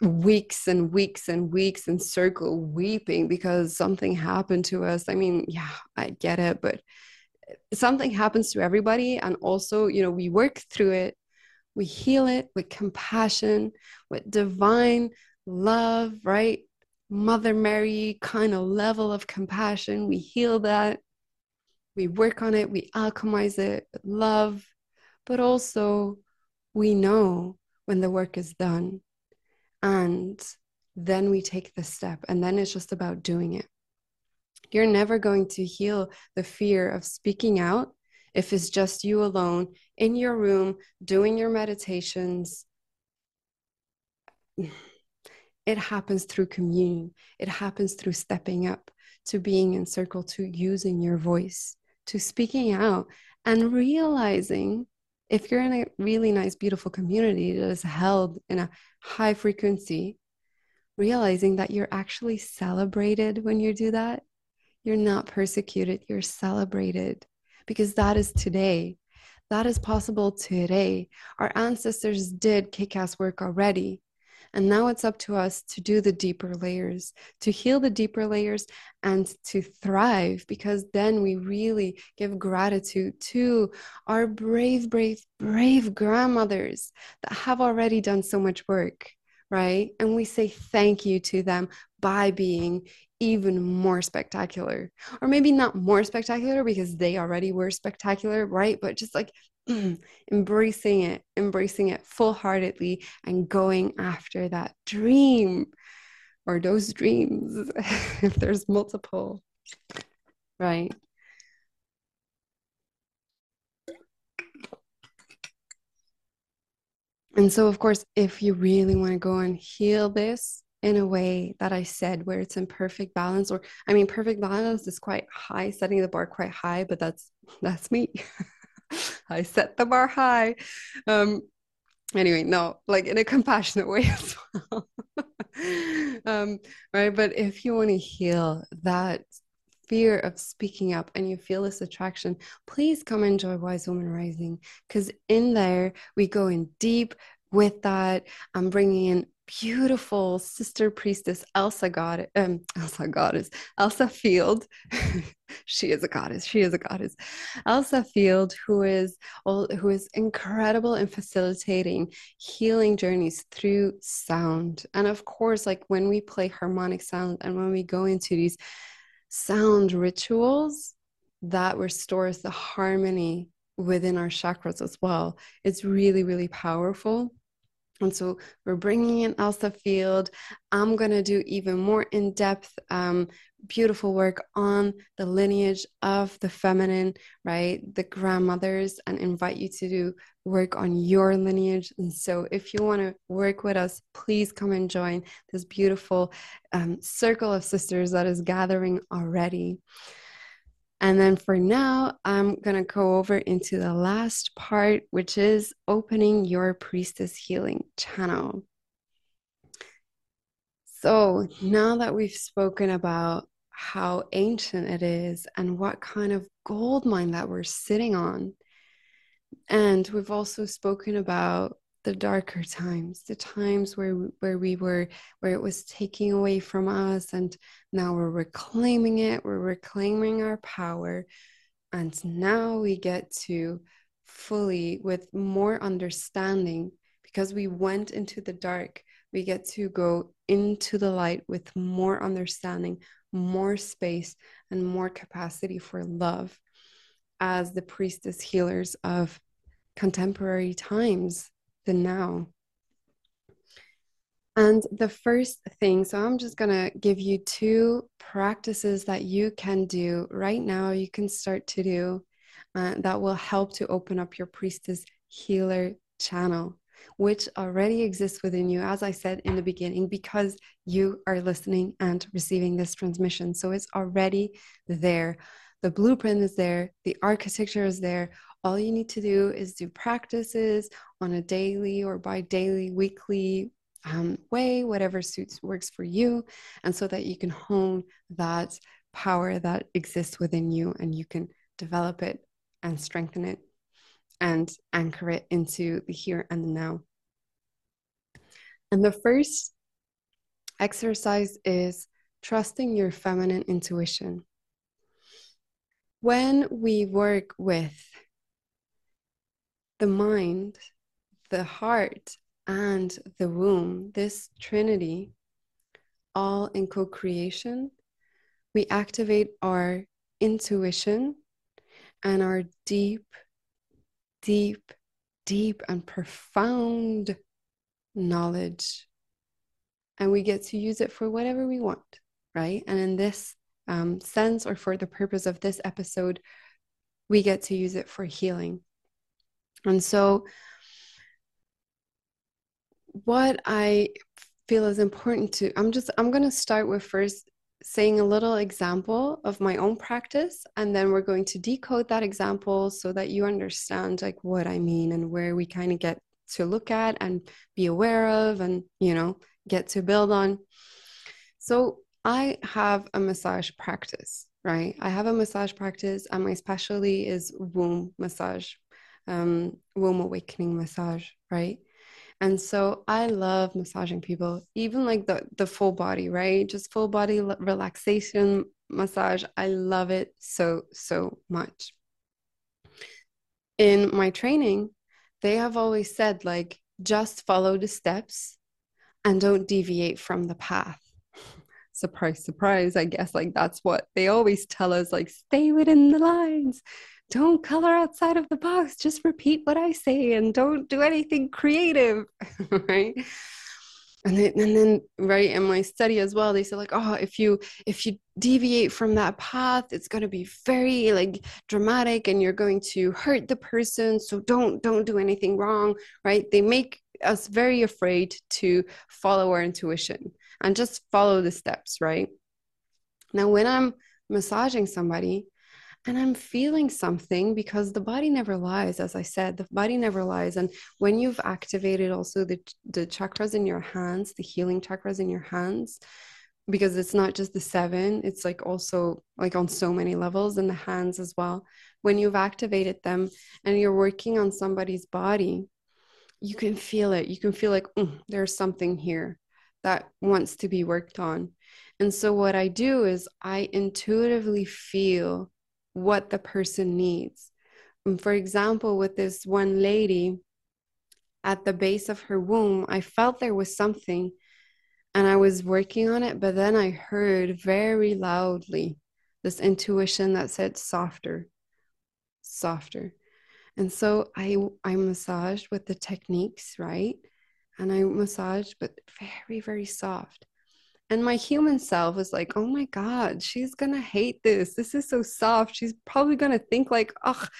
weeks and weeks and weeks in circle weeping because something happened to us. I mean yeah i get it but something happens to everybody. And also you know we work through it. We heal it with compassion with divine love right? Mother mary kind of level of compassion. We heal that. We work on it. We alchemize it love. But also we know when the work is done and then we take the step, and then it's just about doing it. You're never going to heal the fear of speaking out if it's just you alone in your room doing your meditations. It happens through communion, it happens through stepping up to being in circle, to using your voice, to speaking out and realizing if you're in a really nice, beautiful community that is held in a high frequency, realizing that you're actually celebrated when you do that. You're not persecuted, you're celebrated because that is today. That is possible today. Our ancestors did kick ass work already. And now it's up to us to do the deeper layers, to heal the deeper layers and to thrive, because then we really give gratitude to our brave, brave, brave grandmothers that have already done so much work, right? And we say thank you to them by being even more spectacular or maybe not more spectacular because they already were spectacular right but just like Mm, embracing it embracing it full-heartedly and going after that dream or those dreams if there's multiple right? And so of course if you really want to go and heal this in a way that I said where it's in perfect balance or I mean perfect balance is quite high setting the bar quite high but that's that's me I set the bar high um anyway no like in a compassionate way as well um right but if you want to heal that fear of speaking up and you feel this attraction, please come enjoy Wise Woman Rising because in there we go in deep with that. I'm bringing in beautiful sister priestess Elsa God, um, Elsa goddess, Elsa Field. she is a goddess. She is a goddess. Elsa Field, who is who is incredible in facilitating healing journeys through sound. And of course, like when we play harmonic sound and when we go into these sound rituals, that restores the harmony within our chakras as well. It's really, really powerful. And so we're bringing in Elsa Field. I'm going to do even more in depth, um, beautiful work on the lineage of the feminine, right? The grandmothers, and invite you to do work on your lineage. And so if you want to work with us, please come and join this beautiful um, circle of sisters that is gathering already. And then for now, I'm going to go over into the last part, which is opening your priestess healing channel. So now that we've spoken about how ancient it is and what kind of gold mine that we're sitting on, and we've also spoken about the darker times the times where where we were where it was taking away from us and now we're reclaiming it we're reclaiming our power. And now we get to fully with more understanding because we went into the dark we get to go into the light with more understanding more space and more capacity for love as the priestess healers of contemporary times the now. And the first thing, so I'm just going to give you two practices that you can do right now, you can start to do uh, that will help to open up your priestess healer channel, which already exists within you, as I said in the beginning, because you are listening and receiving this transmission. So it's already there. The blueprint is there, the architecture is there all you need to do is do practices on a daily or by daily, weekly um, way, whatever suits works for you, and so that you can hone that power that exists within you and you can develop it and strengthen it and anchor it into the here and the now. And the first exercise is trusting your feminine intuition. When we work with the mind, the heart, and the womb, this trinity, all in co creation, we activate our intuition and our deep, deep, deep, and profound knowledge. And we get to use it for whatever we want, right? And in this um, sense, or for the purpose of this episode, we get to use it for healing and so, what I feel is important to, I'm just, I'm going to start with first saying a little example of my own practice and then we're going to decode that example so that you understand like what I mean and where we kind of get to look at and be aware of and you know get to build on. So I have a massage practice, right? I have a massage practice and my specialty is womb massage, um, womb awakening massage, right? And so I love massaging people, even like the the full body, right? Just full body relaxation massage. I love it so so much. In my training, they have always said like just follow the steps and don't deviate from the path. surprise surprise, I guess like that's what they always tell us like stay within the lines don't color outside of the box just repeat what i say and don't do anything creative right? And then, and then right in my study as well they said like oh if you if you deviate from that path it's going to be very like dramatic and you're going to hurt the person so don't don't do anything wrong right? They make us very afraid to follow our intuition and just follow the steps right? Now when i'm massaging somebody and I'm feeling something because the body never lies. As I said, the body never lies. And when you've activated also the, the chakras in your hands, the healing chakras in your hands, because it's not just the seven, it's like also like on so many levels in the hands as well. When you've activated them and you're working on somebody's body, you can feel it. You can feel like mm, there's something here that wants to be worked on. And so, what I do is I intuitively feel what the person needs. And for example, with this one lady at the base of her womb, I felt there was something and I was working on it, but then I heard very loudly this intuition that said softer, softer. And so I I massaged with the techniques, right? And I massaged, but very, very soft. And my human self was like, oh my God, she's going to hate this. This is so soft. She's probably going to think, like, ugh,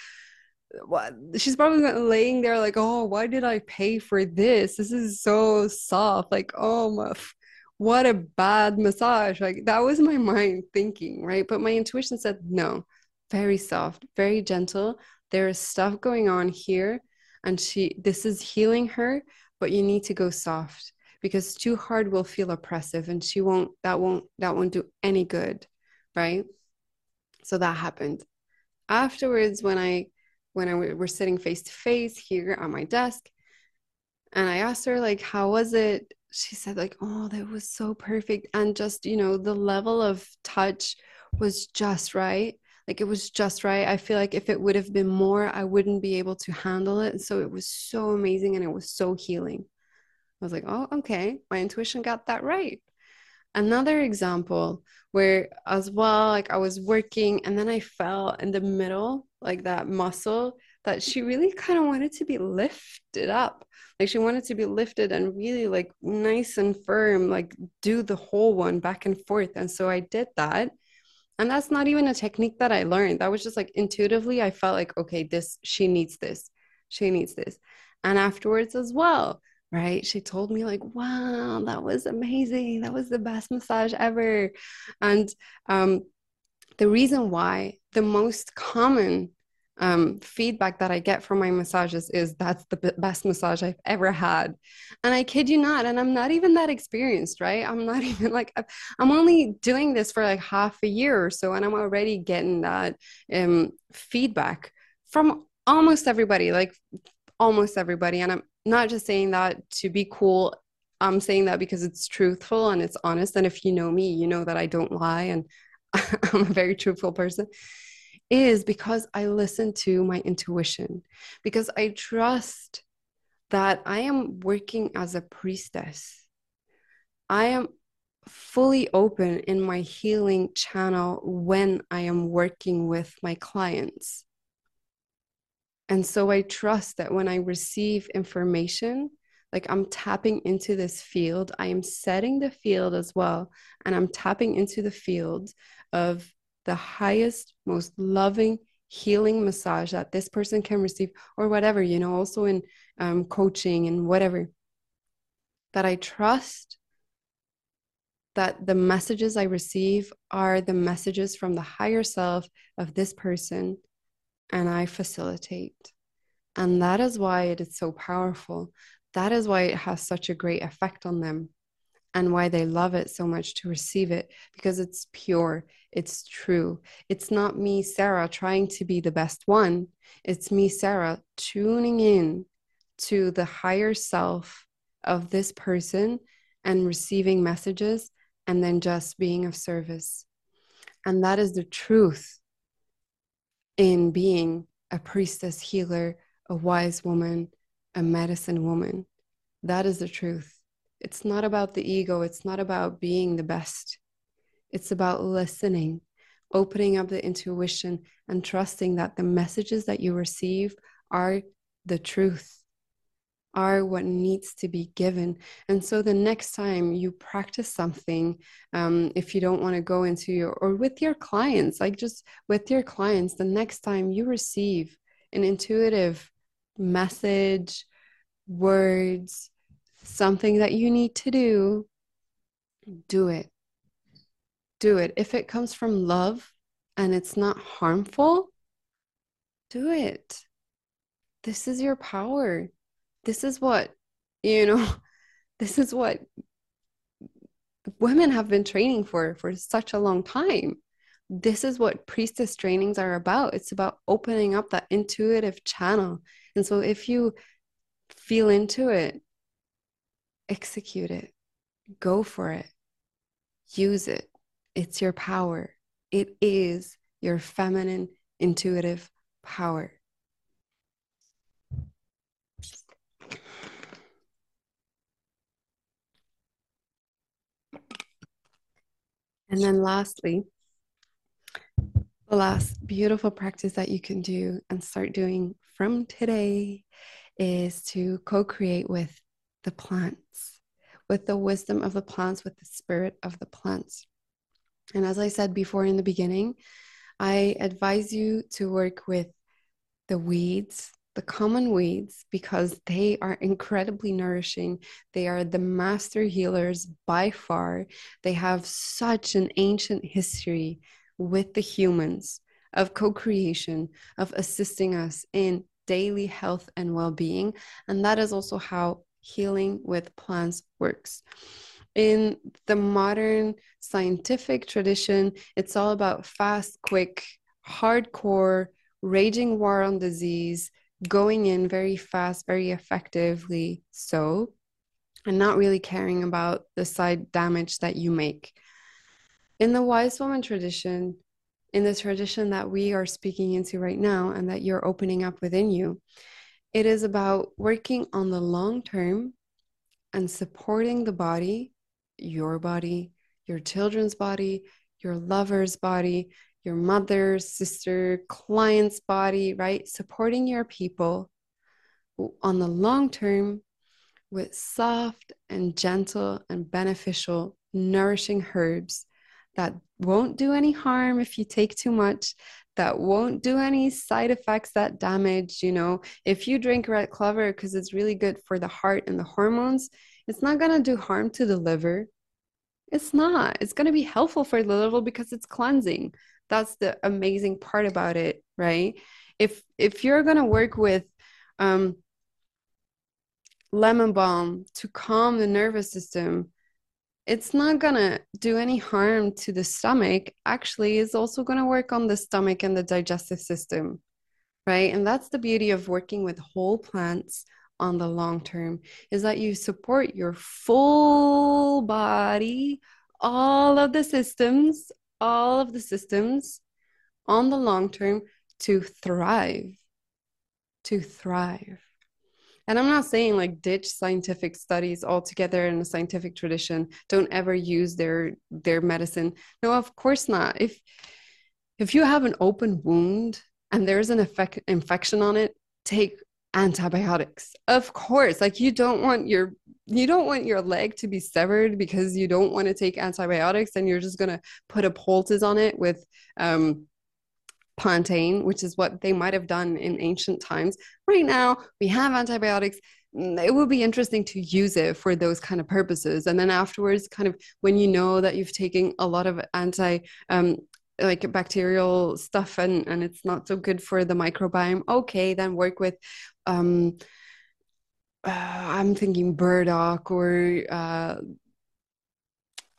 what? She's probably laying there, like, oh, why did I pay for this? This is so soft. Like, oh my, what a bad massage. Like, that was my mind thinking, right? But my intuition said, no, very soft, very gentle. There is stuff going on here. And she, this is healing her, but you need to go soft because too hard will feel oppressive and she won't that won't that won't do any good right? So that happened. Afterwards when i when i were sitting face to face here on my desk and i asked her like how was it? She said like oh that was so perfect. And just you know the level of touch was just right. Like it was just right. I feel like if it would have been more i wouldn't be able to handle it. So it was so amazing and it was so healing I was like, oh, okay, my intuition got that right. Another example where, as well, like I was working and then I fell in the middle, like that muscle that she really kind of wanted to be lifted up. Like she wanted to be lifted and really like nice and firm, like do the whole one back and forth. And so I did that. And that's not even a technique that I learned. That was just like intuitively, I felt like, okay, this, she needs this. She needs this. And afterwards as well, right? She told me, like, wow, that was amazing. That was the best massage ever. And um, the reason why the most common um, feedback that I get from my massages is that's the b- best massage I've ever had. And I kid you not, and I'm not even that experienced, right? I'm not even like, I'm only doing this for like half a year or so, and I'm already getting that um, feedback from almost everybody, like almost everybody. And I'm not just saying that to be cool. I'm saying that because it's truthful and it's honest. And if you know me, you know that I don't lie and I'm a very truthful person. Is because I listen to my intuition, because I trust that I am working as a priestess. I am fully open in my healing channel when I am working with my clients. And so I trust that when I receive information, like I'm tapping into this field, I am setting the field as well. And I'm tapping into the field of the highest, most loving, healing massage that this person can receive, or whatever, you know, also in um, coaching and whatever. That I trust that the messages I receive are the messages from the higher self of this person, and I facilitate. And that is why it is so powerful. That is why it has such a great effect on them and why they love it so much to receive it because it's pure, it's true. It's not me, Sarah, trying to be the best one. It's me, Sarah, tuning in to the higher self of this person and receiving messages and then just being of service. And that is the truth in being a priestess, healer, a wise woman, a medicine woman. That is the truth. It's not about the ego, it's not about being the best. It's about listening, opening up the intuition, and trusting that the messages that you receive are the truth are what needs to be given. And so the next time you practice something, um, if you don't want to go into your, or with your clients, like just with your clients, the next time you receive an intuitive message, words, something that you need to do, do it. Do it. If it comes from love and it's not harmful, do it. This is your power this is what you know this is what women have been training for for such a long time. This is what priestess trainings are about. It's about opening up that intuitive channel. And so if you feel into it execute it. Go for it. Use it. It's your power. It is your feminine intuitive power And then lastly, the last beautiful practice that you can do and start doing from today is to co create with the plants, with the wisdom of the plants, with the spirit of the plants. And as I said before in the beginning, I advise you to work with the weeds the common weeds because they are incredibly nourishing. They are the master healers by far. They have such an ancient history with the humans of co creation, of assisting us in daily health and well being. And that is also how healing with plants works. In the modern scientific tradition, it's all about fast, quick, hardcore, raging war on disease, going in very fast, very effectively so, and not really caring about the side damage that you make. In the wise woman tradition, in the tradition that we are speaking into right now and that you're opening up within you, it is about working on the long term and supporting the body, your body, your children's body, your lover's body, your mother, sister, client's body, right? Supporting your people on the long term with soft and gentle and beneficial, nourishing herbs that won't do any harm if you take too much, that won't do any side effects that damage. You know, if you drink red clover because it's really good for the heart and the hormones, it's not going to do harm to the liver. It's not. It's going to be helpful for the liver because it's cleansing that's the amazing part about it right? If if you're going to work with um, lemon balm to calm the nervous system it's not going to do any harm to the stomach. Actually it's also going to work on the stomach and the digestive system right? And that's the beauty of working with whole plants on the long term is that you support your full body all of the systems all of the systems on the long term to thrive to thrive. And i'm not saying like ditch scientific studies altogether in a scientific tradition. Don't ever use their their medicine. No of course not. If if you have an open wound and there's an effect, infection on it take antibiotics. Of course like you don't want your you don't want your leg to be severed because you don't want to take antibiotics and you're just going to put a poultice on it with um, plantain which is what they might have done in ancient times. Right now we have antibiotics. It would be interesting to use it for those kind of purposes. And then afterwards kind of when you know that you've taken a lot of anti um like bacterial stuff and and it's not so good for the microbiome. Okay then work with um uh, i'm thinking burdock or uh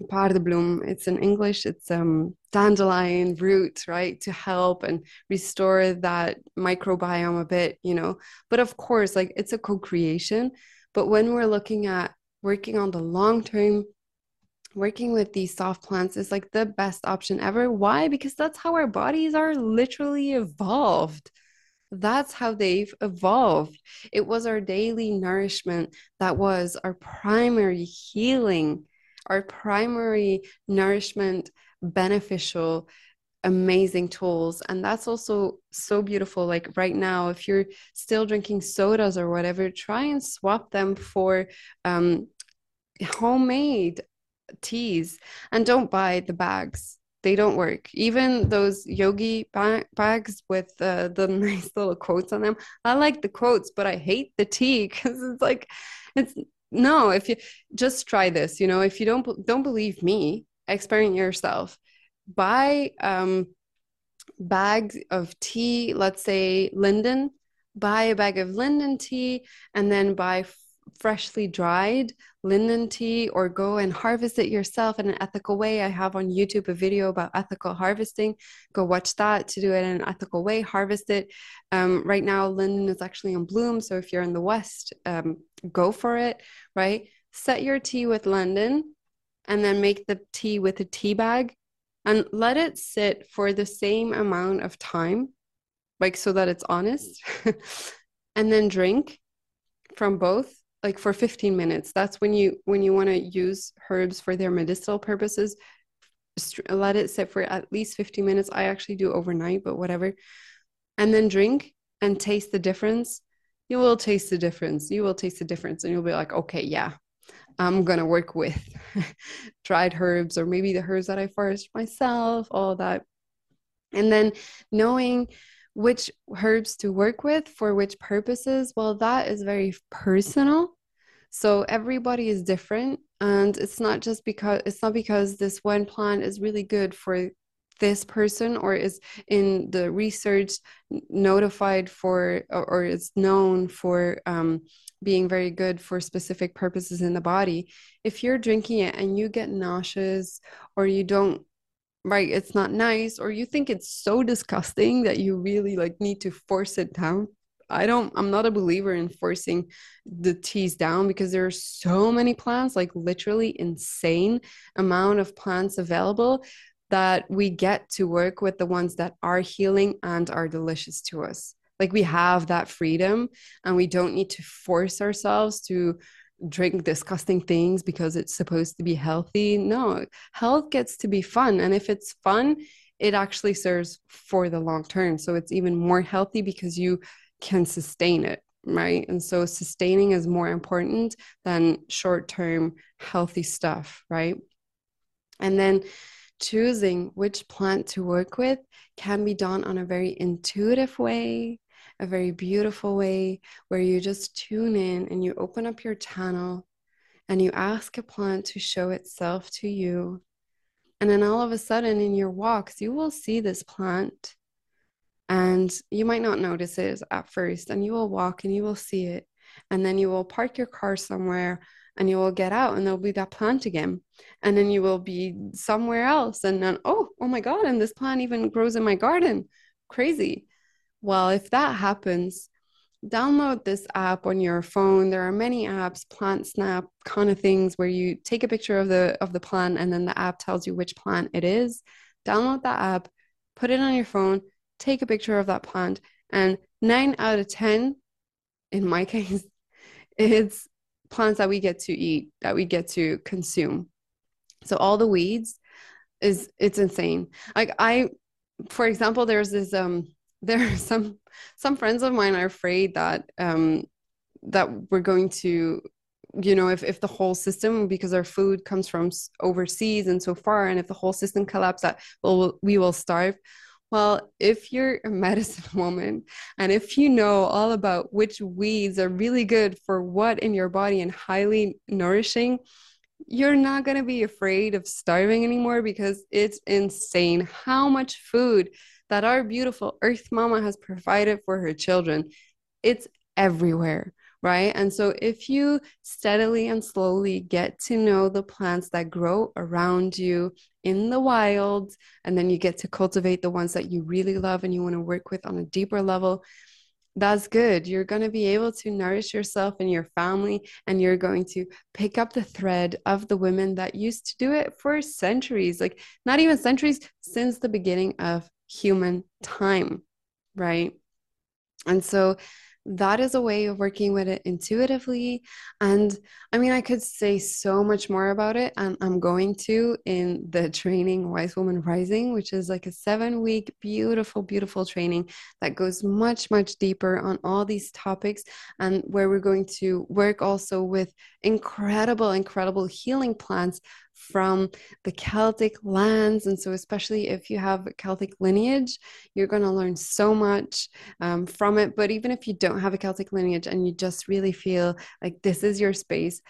paardebloem it's in english it's um dandelion root right to help and restore that microbiome a bit you know. But of course like it's a co-creation. But when we're looking at working on the long term working with these soft plants is like the best option ever. Why? Because that's how our bodies are literally evolved. That's how they've evolved. It was our daily nourishment that was our primary healing our primary nourishment beneficial amazing tools. And that's also so beautiful. Like right now if you're still drinking sodas or whatever try and swap them for um, homemade teas. And don't buy the bags. They don't work. Even those yogi ba- bags with uh, the nice little quotes on them. I like the quotes but i hate the tea because it's like it's no if you just try this you know? If you don't don't believe me experiment yourself. Buy um bags of tea let's say linden. Buy a bag of linden tea and then buy freshly dried linden tea or go and harvest it yourself in an ethical way. I have on YouTube a video about ethical harvesting. Go watch that to do it in an ethical way, harvest it. Um, right now, linden is actually in bloom. So if you're in the West, um, go for it, right? Set your tea with linden and then make the tea with a tea bag and let it sit for the same amount of time, like so that it's honest, and then drink from both like for 15 minutes that's when you when you want to use herbs for their medicinal purposes. Let it sit for at least 15 minutes. I actually do overnight but whatever. And then drink and taste the difference. You will taste the difference. You will taste the difference and you'll be like okay yeah i'm gonna work with dried herbs or maybe the herbs that i foraged myself all that. And then knowing which herbs to work with for which purposes, well, that is very personal. So everybody is different. And it's not just because it's not because this one plant is really good for this person or is in the research notified for or, or is known for um, being very good for specific purposes in the body if you're drinking it and you get nauseous or you don't right it's not nice or you think it's so disgusting that you really like need to force it down. I don't i'm not a believer in forcing the teas down because there are so many plants like literally insane amount of plants available that we get to work with the ones that are healing and are delicious to us. Like we have that freedom and we don't need to force ourselves to drink disgusting things because it's supposed to be healthy. No, health gets to be fun. And if it's fun, it actually serves for the long term. So it's even more healthy because you can sustain it, right? And so sustaining is more important than short term healthy stuff, right? And then choosing which plant to work with can be done on a very intuitive way a very beautiful way where you just tune in and you open up your channel and you ask a plant to show itself to you. And then all of a sudden, in your walks, you will see this plant and you might not notice it at first. And you will walk and you will see it. And then you will park your car somewhere and you will get out and there'll be that plant again and then you will be somewhere else and then oh oh my god and this plant even grows in my garden crazy well, if that happens, download this app on your phone. There are many apps, Plant Snap kind of things where you take a picture of the of the plant and then the app tells you which plant it is. Download that app, put it on your phone, take a picture of that plant, and 9 out of 10 in my case it's plants that we get to eat, that we get to consume. So all the weeds is it's insane. Like I for example, there's this um there are some some friends of mine are afraid that um that we're going to you know if, if the whole system because our food comes from overseas and so far and if the whole system collapses that well we will starve. Well, if you're a medicine woman and if you know all about which weeds are really good for what in your body and highly nourishing, you're not going to be afraid of starving anymore because it's insane how much food that our beautiful earth mama has provided for her children. It's everywhere right? And so if you steadily and slowly get to know the plants that grow around you in the wild, and then you get to cultivate the ones that you really love and you want to work with on a deeper level, that's good. You're going to be able to nourish yourself and your family, and you're going to pick up the thread of the women that used to do it for centuries like, not even centuries, since the beginning of human time, right? And so that is a way of working with it intuitively. And I mean, I could say so much more about it, and I'm going to in the training Wise Woman Rising, which is like a seven week, beautiful, beautiful training that goes much, much deeper on all these topics, and where we're going to work also with incredible, incredible healing plants from the Celtic lands. And so, especially if you have Celtic lineage, you're going to learn so much um, from it. But even if you don't have a Celtic lineage and you just really feel like this is your space,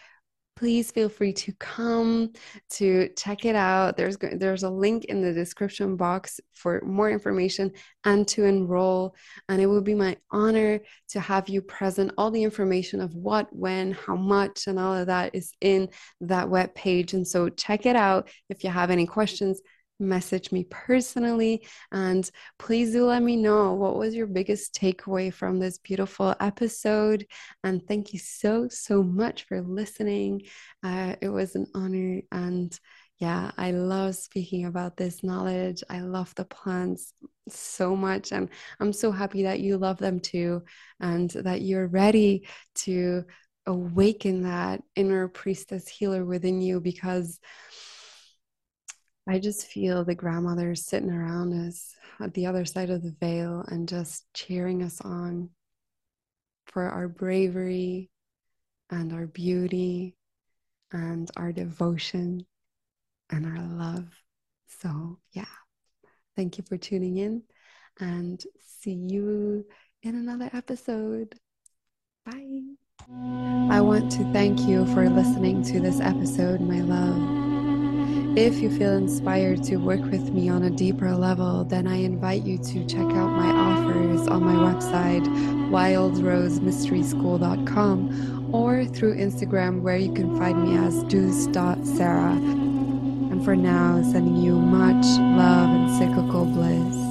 please feel free to come to check it out. There's there's a link in the description box for more information and to enroll. And it will be my honor to have you present. All the information of what, when, how much, and all of that is in that web page. And so check it out. If you have any questions, message me personally and please do let me know what was your biggest takeaway from this beautiful episode. And thank you so so much for listening. Uh, it was an honor and yeah i love speaking about this knowledge. I love the plants so much and i'm so happy that you love them too and that you're ready to awaken that inner priestess healer within you because I just feel the grandmothers sitting around us at the other side of the veil and just cheering us on for our bravery and our beauty and our devotion and our love. So, yeah, thank you for tuning in and see you in another episode. Bye. I want to thank you for listening to this episode, my love. If you feel inspired to work with me on a deeper level, then I invite you to check out my offers on my website, wildrosemysteryschool.com, or through Instagram, where you can find me as dous.sarah. And for now, sending you much love and cyclical bliss.